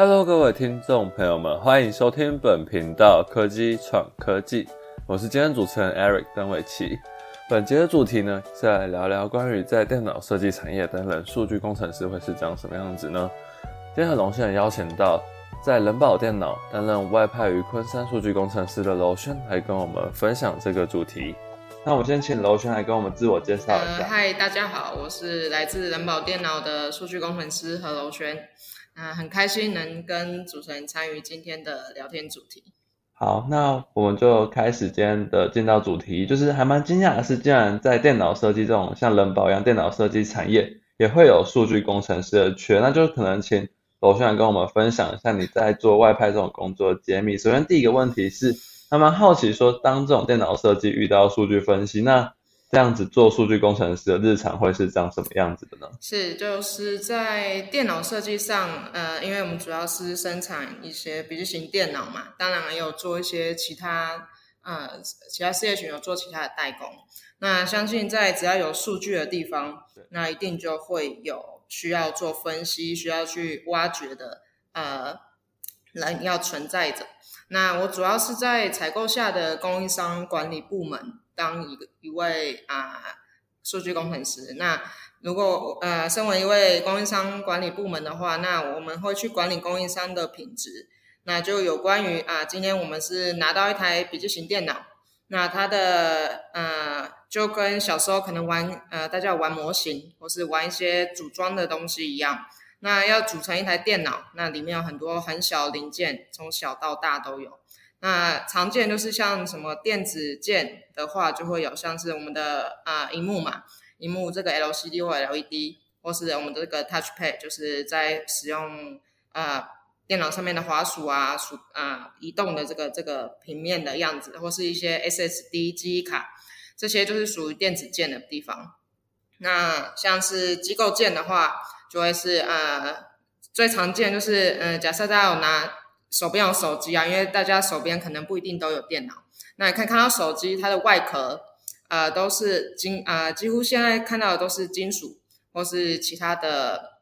Hello，各位听众朋友们，欢迎收听本频道科技闯科技，我是今天主持人 Eric 邓伟奇。本节的主题呢，是来聊聊关于在电脑设计产业担任数据工程师会是长什么样子呢？今天很荣幸邀请到在人保电脑担任外派于昆山数据工程师的楼轩来跟我们分享这个主题。那我先请楼轩来跟我们自我介绍一下。嗨，大家好，我是来自人保电脑的数据工程师何楼轩。啊，很开心能跟主持人参与今天的聊天主题。好，那我们就开始今天的进到主题，就是还蛮惊讶的是，竟然在电脑设计这种像人保一样电脑设计产业，也会有数据工程师的缺。那就是可能请罗先生跟我们分享一下你在做外派这种工作的揭秘。首先第一个问题是，还蛮好奇说，当这种电脑设计遇到数据分析，那这样子做数据工程师的日常会是长什么样子的呢？是，就是在电脑设计上，呃，因为我们主要是生产一些笔记型电脑嘛，当然也有做一些其他，呃，其他事业群有做其他的代工。那相信在只要有数据的地方，那一定就会有需要做分析、需要去挖掘的，呃，人要存在着。那我主要是在采购下的供应商管理部门。当一个一位啊数据工程师，那如果呃身为一位供应商管理部门的话，那我们会去管理供应商的品质。那就有关于啊，今天我们是拿到一台笔记型电脑，那它的呃就跟小时候可能玩呃大家玩模型或是玩一些组装的东西一样，那要组成一台电脑，那里面有很多很小零件，从小到大都有。那常见就是像什么电子件的话，就会有像是我们的啊荧幕嘛，荧幕这个 LCD 或 LED，或是我们的这个 Touch Pad，就是在使用啊电脑上面的滑鼠啊鼠啊移动的这个这个平面的样子，或是一些 SSD 记忆卡，这些就是属于电子件的地方。那像是机构件的话，就会是呃最常见就是呃假设大家有拿。手边有手机啊，因为大家手边可能不一定都有电脑。那你看看到手机，它的外壳，呃，都是金啊，几乎现在看到的都是金属，或是其他的，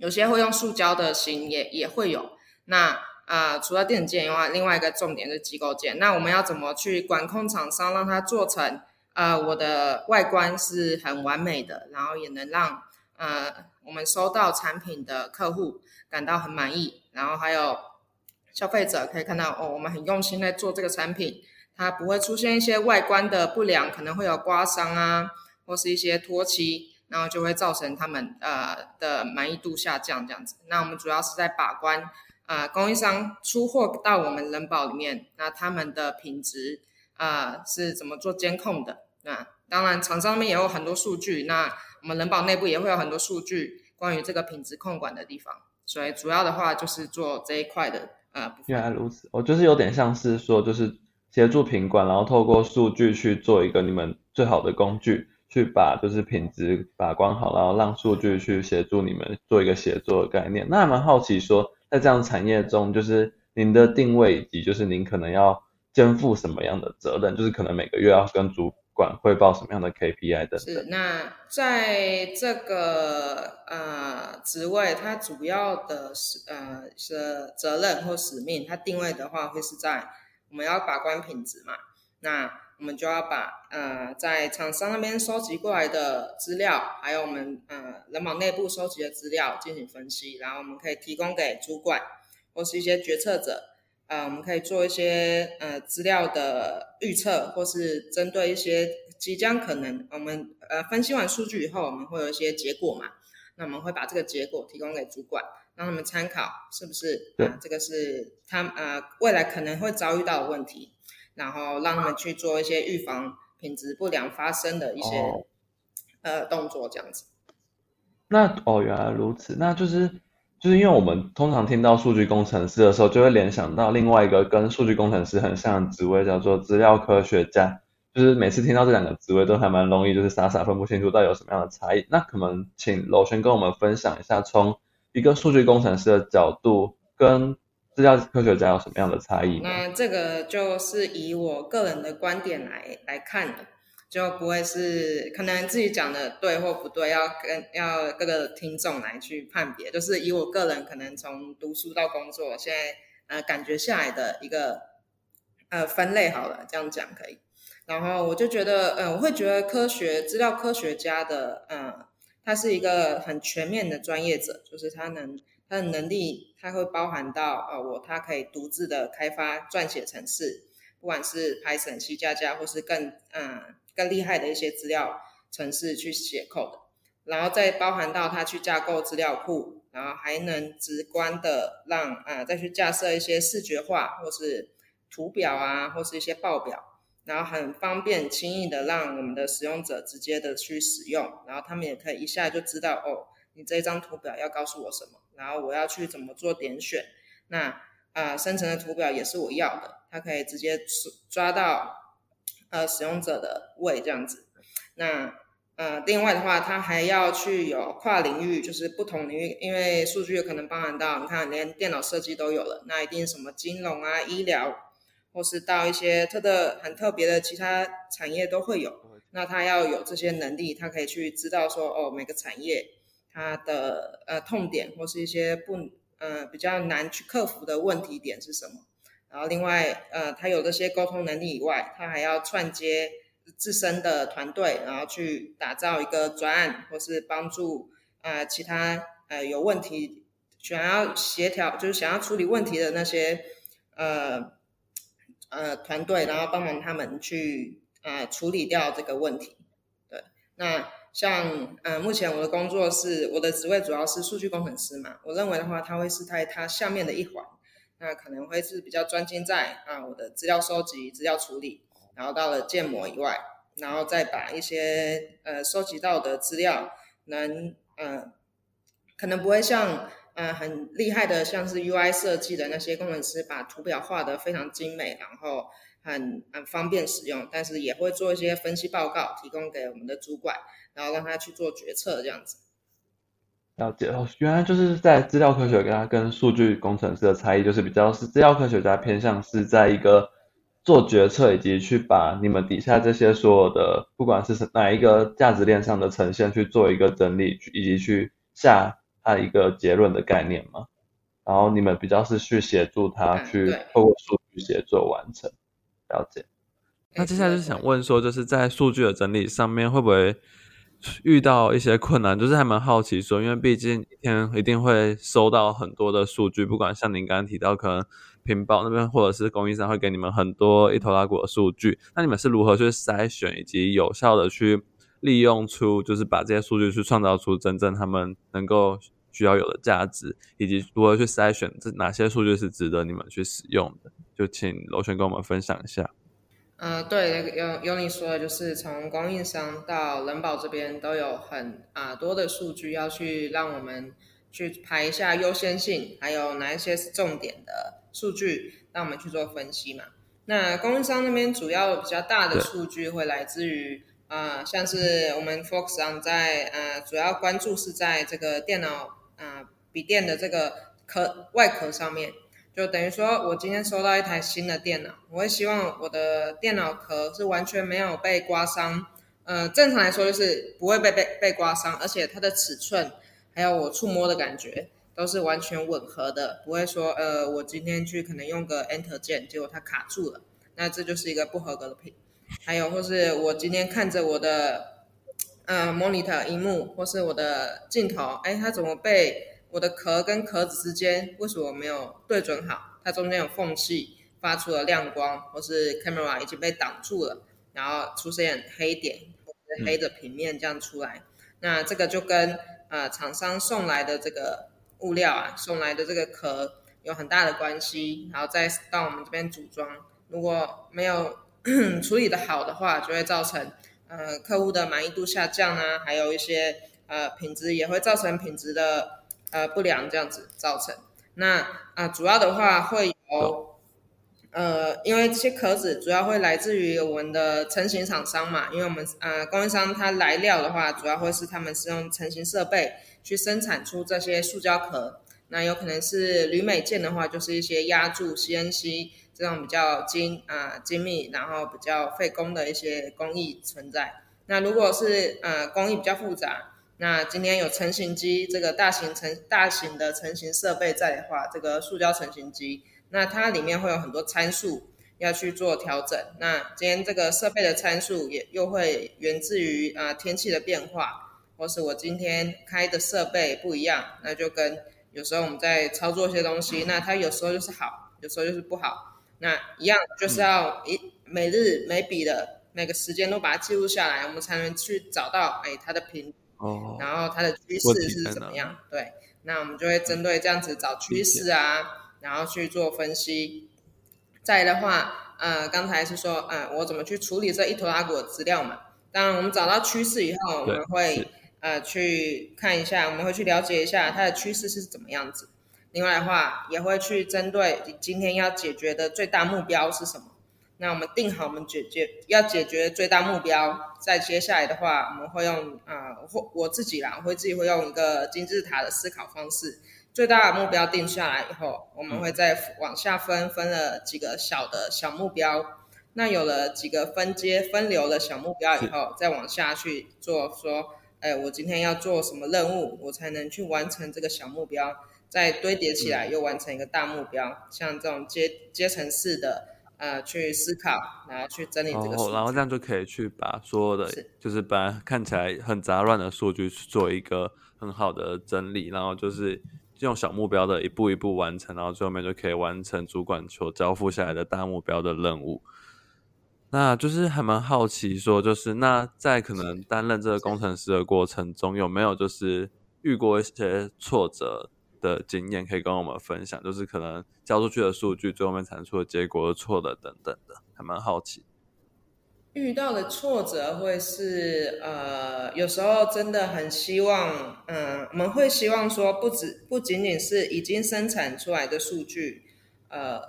有些会用塑胶的型也也会有。那啊，除了电子件以外，另外一个重点是机构件。那我们要怎么去管控厂商，让它做成呃我的外观是很完美的，然后也能让呃我们收到产品的客户感到很满意，然后还有。消费者可以看到哦，我们很用心在做这个产品，它不会出现一些外观的不良，可能会有刮伤啊，或是一些脱漆，然后就会造成他们呃的满意度下降这样子。那我们主要是在把关啊，供应商出货到我们人保里面，那他们的品质啊是怎么做监控的？那当然厂商那边也有很多数据，那我们人保内部也会有很多数据关于这个品质控管的地方，所以主要的话就是做这一块的。啊原来如此，我就是有点像是说，就是协助品管，然后透过数据去做一个你们最好的工具，去把就是品质把关好，然后让数据去协助你们做一个协作的概念。那蛮好奇说，在这样产业中，就是您的定位以及就是您可能要肩负什么样的责任，就是可能每个月要跟主管汇报什么样的 KPI 等等。是，那在这个呃职位，它主要的是呃是责任或使命，它定位的话会是在我们要把关品质嘛，那我们就要把呃在厂商那边收集过来的资料，还有我们呃人保内部收集的资料进行分析，然后我们可以提供给主管或是一些决策者。呃，我们可以做一些呃资料的预测，或是针对一些即将可能，我们呃分析完数据以后，我们会有一些结果嘛？那我们会把这个结果提供给主管，让他们参考，是不是？啊，这个是他呃未来可能会遭遇到的问题，然后让他们去做一些预防品质不良发生的一些呃动作，这样子。那哦，原来如此，那就是。就是因为我们通常听到数据工程师的时候，就会联想到另外一个跟数据工程师很像的职位，叫做资料科学家。就是每次听到这两个职位，都还蛮容易，就是傻傻分不清楚到底有什么样的差异。那可能请楼轩跟我们分享一下，从一个数据工程师的角度，跟资料科学家有什么样的差异？那这个就是以我个人的观点来来看的。就不会是可能自己讲的对或不对，要跟要各个听众来去判别。就是以我个人可能从读书到工作，现在呃感觉下来的一个呃分类好了，这样讲可以。然后我就觉得，呃，我会觉得科学资料科学家的，呃，他是一个很全面的专业者，就是他能他的能力，他会包含到，呃，我他可以独自的开发撰写程式，不管是 Python、C 加加，或是更，嗯，更厉害的一些资料程式去写 code，然后再包含到它去架构资料库，然后还能直观的让，啊，再去架设一些视觉化或是图表啊，或是一些报表。然后很方便、轻易的让我们的使用者直接的去使用，然后他们也可以一下就知道哦，你这张图表要告诉我什么，然后我要去怎么做点选。那啊，生成的图表也是我要的，它可以直接抓到呃使用者的位这样子。那呃，另外的话，它还要去有跨领域，就是不同领域，因为数据有可能包含到，你看连电脑设计都有了，那一定什么金融啊、医疗。或是到一些特的很特别的其他产业都会有，那他要有这些能力，他可以去知道说哦每个产业它的呃痛点或是一些不呃比较难去克服的问题点是什么。然后另外呃他有这些沟通能力以外，他还要串接自身的团队，然后去打造一个专案，或是帮助呃其他呃有问题想要协调就是想要处理问题的那些呃。呃，团队，然后帮忙他们去呃处理掉这个问题。对，那像呃，目前我的工作是我的职位主要是数据工程师嘛。我认为的话，他会是在他下面的一环，那可能会是比较专精在啊我的资料收集、资料处理，然后到了建模以外，然后再把一些呃收集到的资料，能呃可能不会像。呃，很厉害的，像是 UI 设计的那些工程师，把图表画得非常精美，然后很很方便使用，但是也会做一些分析报告，提供给我们的主管，然后让他去做决策这样子。了解哦，原来就是在资料科学家跟数据工程师的差异，就是比较是资料科学家偏向是在一个做决策，以及去把你们底下这些所有的，不管是哪一个价值链上的呈现去做一个整理，以及去下。它一个结论的概念嘛，然后你们比较是去协助他去透过数据协作完成，了解。那接下来就是想问说，就是在数据的整理上面会不会遇到一些困难？就是还蛮好奇说，因为毕竟一天一定会收到很多的数据，不管像您刚刚提到，可能屏保那边或者是供应商会给你们很多一头拉骨的数据，那你们是如何去筛选以及有效的去利用出，就是把这些数据去创造出真正他们能够。需要有的价值，以及如何去筛选这哪些数据是值得你们去使用的，就请楼璇跟我们分享一下。呃，对，有有你说的，就是从供应商到人保这边都有很啊多的数据要去让我们去排一下优先性，还有哪一些是重点的数据，让我们去做分析嘛。那供应商那边主要比较大的数据会来自于。啊，像是我们 Fox 上在呃，主要关注是在这个电脑啊，笔电的这个壳外壳上面，就等于说我今天收到一台新的电脑，我会希望我的电脑壳是完全没有被刮伤，呃，正常来说就是不会被被被刮伤，而且它的尺寸还有我触摸的感觉都是完全吻合的，不会说呃，我今天去可能用个 Enter 键，结果它卡住了，那这就是一个不合格的品。还有，或是我今天看着我的呃 monitor 荧幕，或是我的镜头，哎，它怎么被我的壳跟壳子之间为什么没有对准好？它中间有缝隙，发出了亮光，或是 camera 已经被挡住了，然后出现黑点或者黑的平面这样出来。那这个就跟呃厂商送来的这个物料啊，送来的这个壳有很大的关系。然后再到我们这边组装，如果没有 处理的好的话，就会造成呃客户的满意度下降啊，还有一些呃品质也会造成品质的呃不良这样子造成。那啊主要的话会有呃，因为这些壳子主要会来自于我们的成型厂商嘛，因为我们呃供应商它来料的话，主要会是他们是用成型设备去生产出这些塑胶壳。那有可能是铝镁件的话，就是一些压铸 CNC。这种比较精啊精密，然后比较费工的一些工艺存在。那如果是呃工艺比较复杂，那今天有成型机这个大型成大型的成型设备在的话，这个塑胶成型机，那它里面会有很多参数要去做调整。那今天这个设备的参数也又会源自于啊天气的变化，或是我今天开的设备不一样，那就跟有时候我们在操作一些东西，那它有时候就是好，有时候就是不好。那一样就是要一每日每笔的每个时间都把它记录下来，我们才能去找到哎它的频。哦，然后它的趋势是怎么样？对，那我们就会针对这样子找趋势啊，然后去做分析。再的话，呃，刚才是说，呃，我怎么去处理这一坨拉股的资料嘛？当然，我们找到趋势以后，我们会呃去看一下，我们会去了解一下它的趋势是怎么样子。另外的话，也会去针对今天要解决的最大目标是什么。那我们定好我们解决要解决最大目标，在接下来的话，我们会用啊，或我自己啦，我会自己会用一个金字塔的思考方式。最大的目标定下来以后，我们会再往下分，分了几个小的小目标。那有了几个分阶分流的小目标以后，再往下去做说，哎，我今天要做什么任务，我才能去完成这个小目标，再堆叠起来又完成一个大目标。像这种阶阶层式的。呃，去思考，然后去整理这个数然后这样就可以去把所有的，就是本来看起来很杂乱的数据去做一个很好的整理，然后就是用小目标的一步一步完成，然后最后面就可以完成主管所交付下来的大目标的任务。那就是还蛮好奇，说就是那在可能担任这个工程师的过程中，有没有就是遇过一些挫折？的经验可以跟我们分享，就是可能交出去的数据最后面产出的结果是错的等等的，还蛮好奇。遇到的挫折会是呃，有时候真的很希望，嗯，我们会希望说，不止不仅仅是已经生产出来的数据，呃，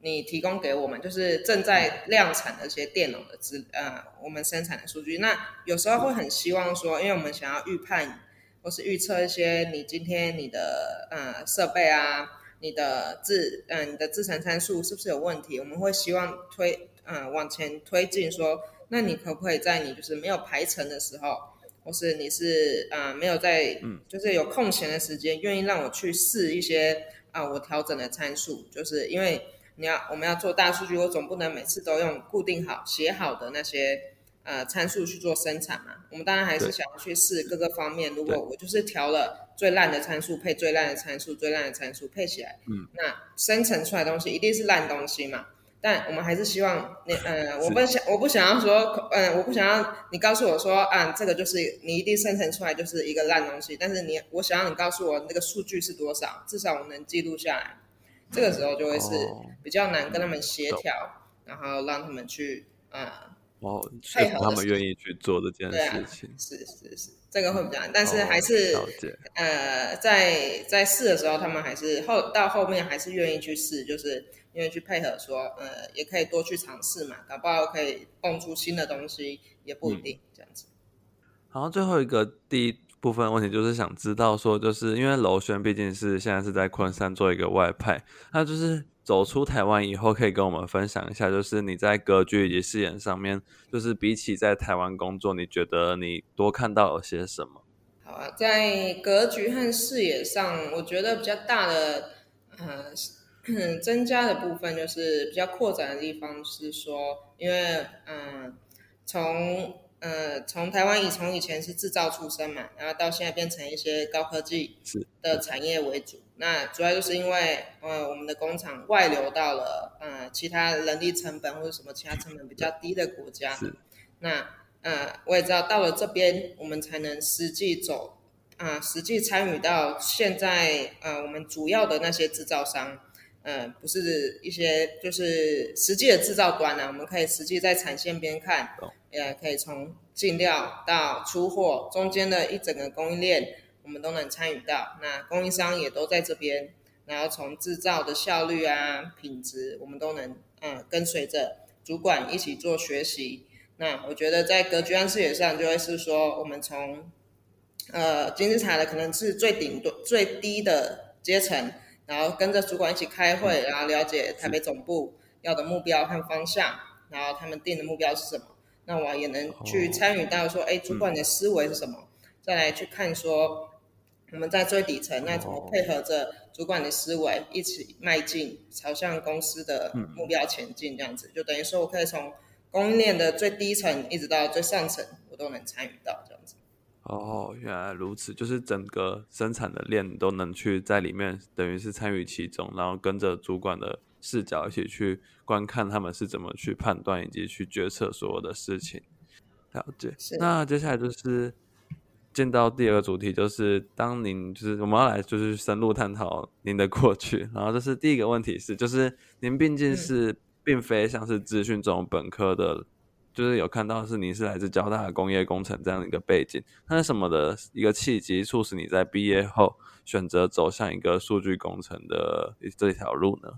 你提供给我们，就是正在量产的一些电脑的资，呃，我们生产的数据。那有时候会很希望说，因为我们想要预判。或是预测一些你今天你的呃设备啊，你的制嗯你的制程参数是不是有问题？我们会希望推嗯往前推进，说那你可不可以在你就是没有排程的时候，或是你是呃没有在就是有空闲的时间，愿意让我去试一些啊我调整的参数，就是因为你要我们要做大数据，我总不能每次都用固定好写好的那些。呃，参数去做生产嘛，我们当然还是想要去试各个方面。如果我就是调了最烂的参数配最烂的参数，最烂的参数配起来，嗯，那生成出来东西一定是烂东西嘛。但我们还是希望你，呃，我不想，我不想要说，嗯，我不想要你告诉我说，啊，这个就是你一定生成出来就是一个烂东西。但是你，我想要你告诉我那个数据是多少，至少我能记录下来。这个时候就会是比较难跟他们协调，然后让他们去，啊。哦，配合他们愿意去做这件事情，是是是，这个会比较难，但是还是呃，在在试的时候，他们还是后到后面还是愿意去试，就是因为去配合说，呃，也可以多去尝试嘛，搞不好可以蹦出新的东西，也不一定这样子。然后最后一个第一部分问题就是想知道说，就是因为楼轩毕竟是现在是在昆山做一个外派，那就是。走出台湾以后，可以跟我们分享一下，就是你在格局以及视野上面，就是比起在台湾工作，你觉得你多看到了些什么？好啊，在格局和视野上，我觉得比较大的呃 增加的部分，就是比较扩展的地方是说，因为嗯从。呃，从台湾以从以前是制造出身嘛，然后到现在变成一些高科技的产业为主。那主要就是因为呃，我们的工厂外流到了呃其他人力成本或者什么其他成本比较低的国家。那呃，我也知道到了这边，我们才能实际走啊，实际参与到现在呃我们主要的那些制造商。嗯，不是一些就是实际的制造端呢，我们可以实际在产线边看，也可以从进料到出货中间的一整个供应链，我们都能参与到。那供应商也都在这边，然后从制造的效率啊、品质，我们都能嗯跟随着主管一起做学习。那我觉得在格局安视野上，就会是说，我们从呃金字塔的可能是最顶端最低的阶层。然后跟着主管一起开会，然后了解台北总部，要的目标和方向，然后他们定的目标是什么。那我也能去参与到说，哎，主管的思维是什么？再来去看说，我们在最底层，那怎么配合着主管的思维一起迈进，朝向公司的目标前进？这样子，就等于说我可以从供应链的最低层一直到最上层，我都能参与到这样子。哦，原来如此，就是整个生产的链都能去在里面，等于是参与其中，然后跟着主管的视角一起去观看他们是怎么去判断以及去决策所有的事情。了解。那接下来就是见到第二个主题，就是当您就是我们要来就是深入探讨您的过去，然后这是第一个问题是，就是您毕竟是并非像是资讯这种本科的。就是有看到是您是来自交大的工业工程这样的一个背景，那是什么的一个契机促使你在毕业后选择走向一个数据工程的这条路呢？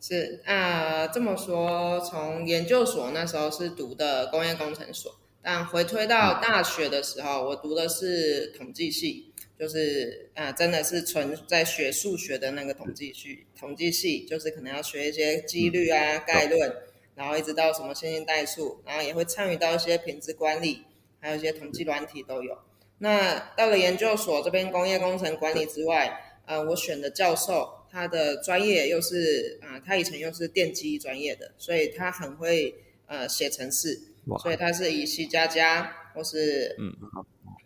是啊，这么说，从研究所那时候是读的工业工程所，但回推到大学的时候，我读的是统计系，就是啊，真的是纯在学数学的那个统计系，统计系就是可能要学一些几率啊、概论。然后一直到什么线性代数，然后也会参与到一些品质管理，还有一些统计软体都有。那到了研究所这边，工业工程管理之外，呃，我选的教授他的专业又是啊，他以前又是电机专业的，所以他很会呃写程式，所以他是以 C 加加或是嗯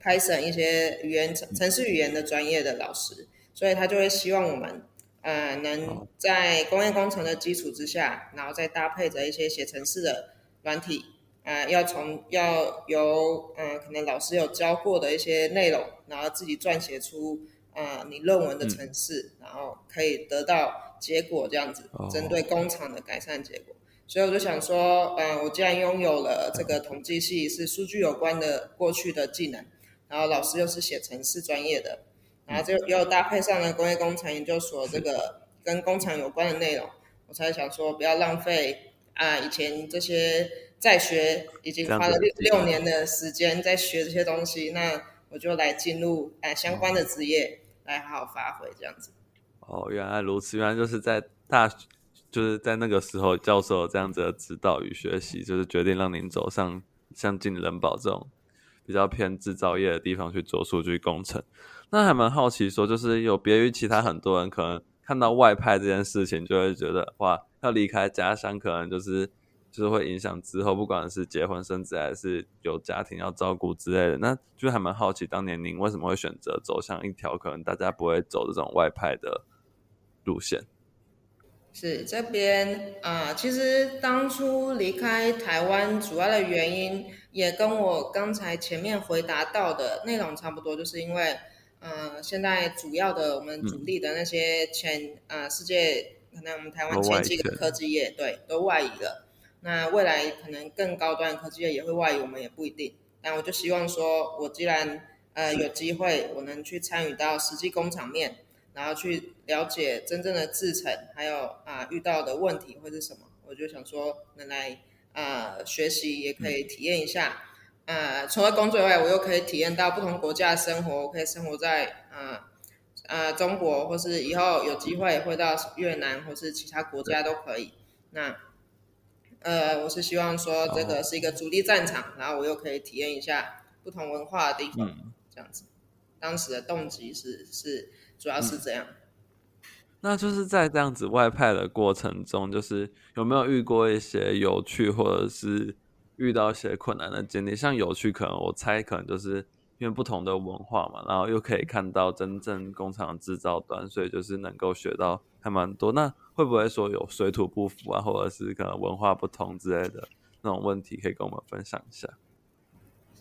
Python 一些语言程程式语言的专业的老师，所以他就会希望我们。呃，能在工业工程的基础之下，然后再搭配着一些写程式的软体，呃，要从要由呃可能老师有教过的一些内容，然后自己撰写出呃你论文的程式，然后可以得到结果这样子，针对工厂的改善结果。所以我就想说，呃，我既然拥有了这个统计系是数据有关的过去的技能，然后老师又是写程式专业的。然后就又搭配上了工业工程研究所这个跟工厂有关的内容，我才想说不要浪费啊，以前这些在学已经花了六六年的时间在学这些东西，那我就来进入呃相关的职业来好好发挥这样子。哦，原来如此，原来就是在大就是在那个时候教授这样子的指导与学习，就是决定让您走上像进人保这种比较偏制造业的地方去做数据工程。那还蛮好奇，说就是有别于其他很多人，可能看到外派这件事情，就会觉得哇，要离开家乡，可能就是就是会影响之后，不管是结婚生子，还是有家庭要照顾之类的。那就还蛮好奇，当年您为什么会选择走向一条可能大家不会走这种外派的路线？是这边啊，其实当初离开台湾主要的原因，也跟我刚才前面回答到的内容差不多，就是因为。呃，现在主要的我们主力的那些前呃世界，可能我们台湾前几个科技业，对，都外移了。那未来可能更高端科技业也会外移，我们也不一定。但我就希望说，我既然呃有机会，我能去参与到实际工厂面，然后去了解真正的制程，还有啊遇到的问题会是什么，我就想说能来啊学习，也可以体验一下。呃，除了工作以外，我又可以体验到不同国家的生活。我可以生活在呃呃中国，或是以后有机会会到越南，或是其他国家都可以。那呃，我是希望说这个是一个主力战场，然后我又可以体验一下不同文化的地方，这样子。当时的动机是是主要是这样。那就是在这样子外派的过程中，就是有没有遇过一些有趣或者是？遇到一些困难的经历，像有趣，可能我猜可能就是因为不同的文化嘛，然后又可以看到真正工厂制造端，所以就是能够学到还蛮多。那会不会说有水土不服啊，或者是可能文化不同之类的那种问题，可以跟我们分享一下？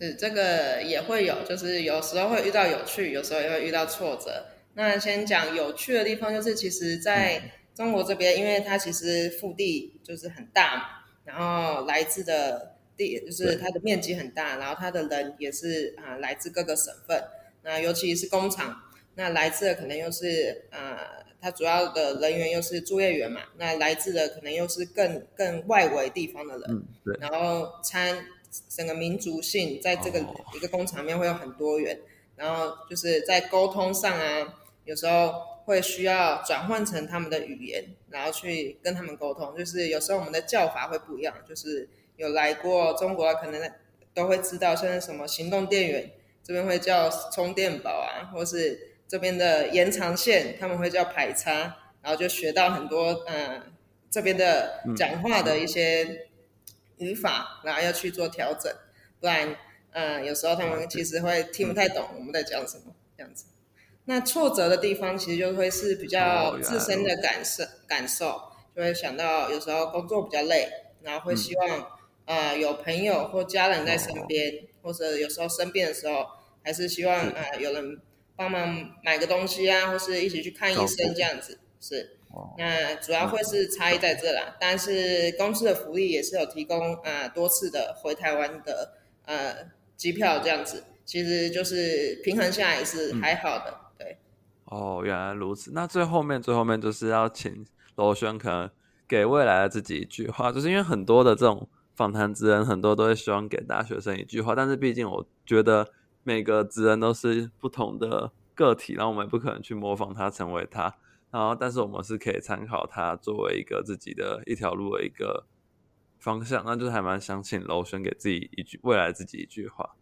是这个也会有，就是有时候会遇到有趣，有时候也会遇到挫折。那先讲有趣的地方，就是其实在中国这边，因为它其实腹地就是很大嘛，然后来自的。地就是它的面积很大，然后它的人也是啊来自各个省份，那尤其是工厂，那来自的可能又是啊，它主要的人员又是作业员嘛，那来自的可能又是更更外围地方的人，嗯，对，然后参整个民族性在这个一个工厂里面会有很多元，然后就是在沟通上啊，有时候会需要转换成他们的语言，然后去跟他们沟通。就是有时候我们的叫法会不一样，就是有来过中国可能都会知道，像是什么行动电源这边会叫充电宝啊，或是这边的延长线他们会叫排插，然后就学到很多嗯这边的讲话的一些语法，然后要去做调整，不然呃有时候他们其实会听不太懂我们在讲什么这样子。那挫折的地方其实就会是比较自身的感受，感受就会想到有时候工作比较累，然后会希望呃有朋友或家人在身边，或者有时候生病的时候，还是希望呃有人帮忙买个东西啊，或是一起去看医生这样子。是，那主要会是差异在这啦，但是公司的福利也是有提供呃多次的回台湾的呃机票这样子，其实就是平衡下来是还好的。对哦，原来如此。那最后面，最后面就是要请罗轩可能给未来的自己一句话，就是因为很多的这种访谈之人，很多都会希望给大学生一句话，但是毕竟我觉得每个职人都是不同的个体，然后我们也不可能去模仿他，成为他。然后，但是我们是可以参考它作为一个自己的一条路的一个方向，那就是还蛮想请楼轩给自己一句未来自己一句话。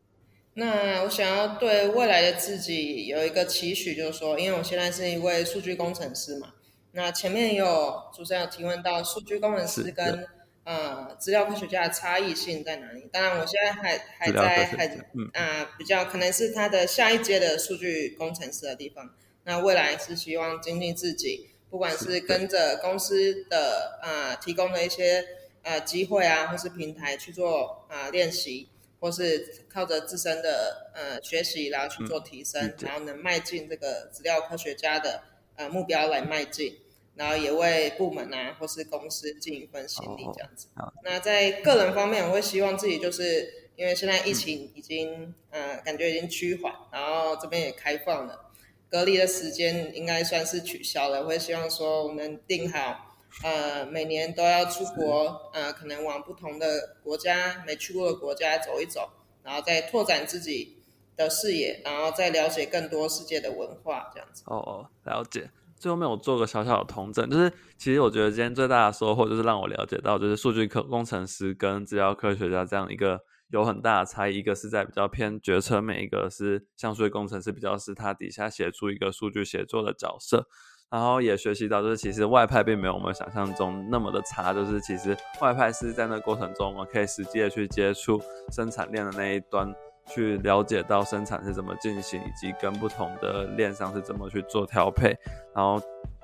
那我想要对未来的自己有一个期许，就是说，因为我现在是一位数据工程师嘛。那前面有主持人有提问到数据工程师跟呃资料科学家的差异性在哪里？当然，我现在还还在还啊比较可能是他的下一阶的数据工程师的地方。那未来是希望精进自己，不管是跟着公司的呃提供的一些呃机会啊，或是平台去做啊练习。或是靠着自身的呃学习，然后去做提升，然后能迈进这个资料科学家的呃目标来迈进，然后也为部门啊或是公司尽一份心力这样子。那在个人方面，我会希望自己就是因为现在疫情已经呃感觉已经趋缓，然后这边也开放了，隔离的时间应该算是取消了。会希望说我们定好。呃，每年都要出国，呃，可能往不同的国家、没去过的国家走一走，然后再拓展自己的视野，然后再了解更多世界的文化，这样子。哦哦，了解。最后面我做个小小的通证，就是其实我觉得今天最大的收获就是让我了解到，就是数据科工程师跟资料科学家这样一个有很大的差异，一个是在比较偏决策，每一个是像数据工程师比较是他底下写出一个数据写作的角色。然后也学习到，就是其实外派并没有我们想象中那么的差，就是其实外派是在那过程中，我们可以实际的去接触生产链的那一端，去了解到生产是怎么进行，以及跟不同的链上是怎么去做调配。然后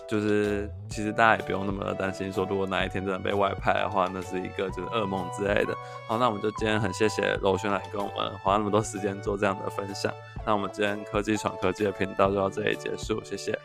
就是其实大家也不用那么担心，说如果哪一天真的被外派的话，那是一个就是噩梦之类的。好，那我们就今天很谢谢柔轩来跟我们花那么多时间做这样的分享。那我们今天科技闯科技的频道就到这里结束，谢谢。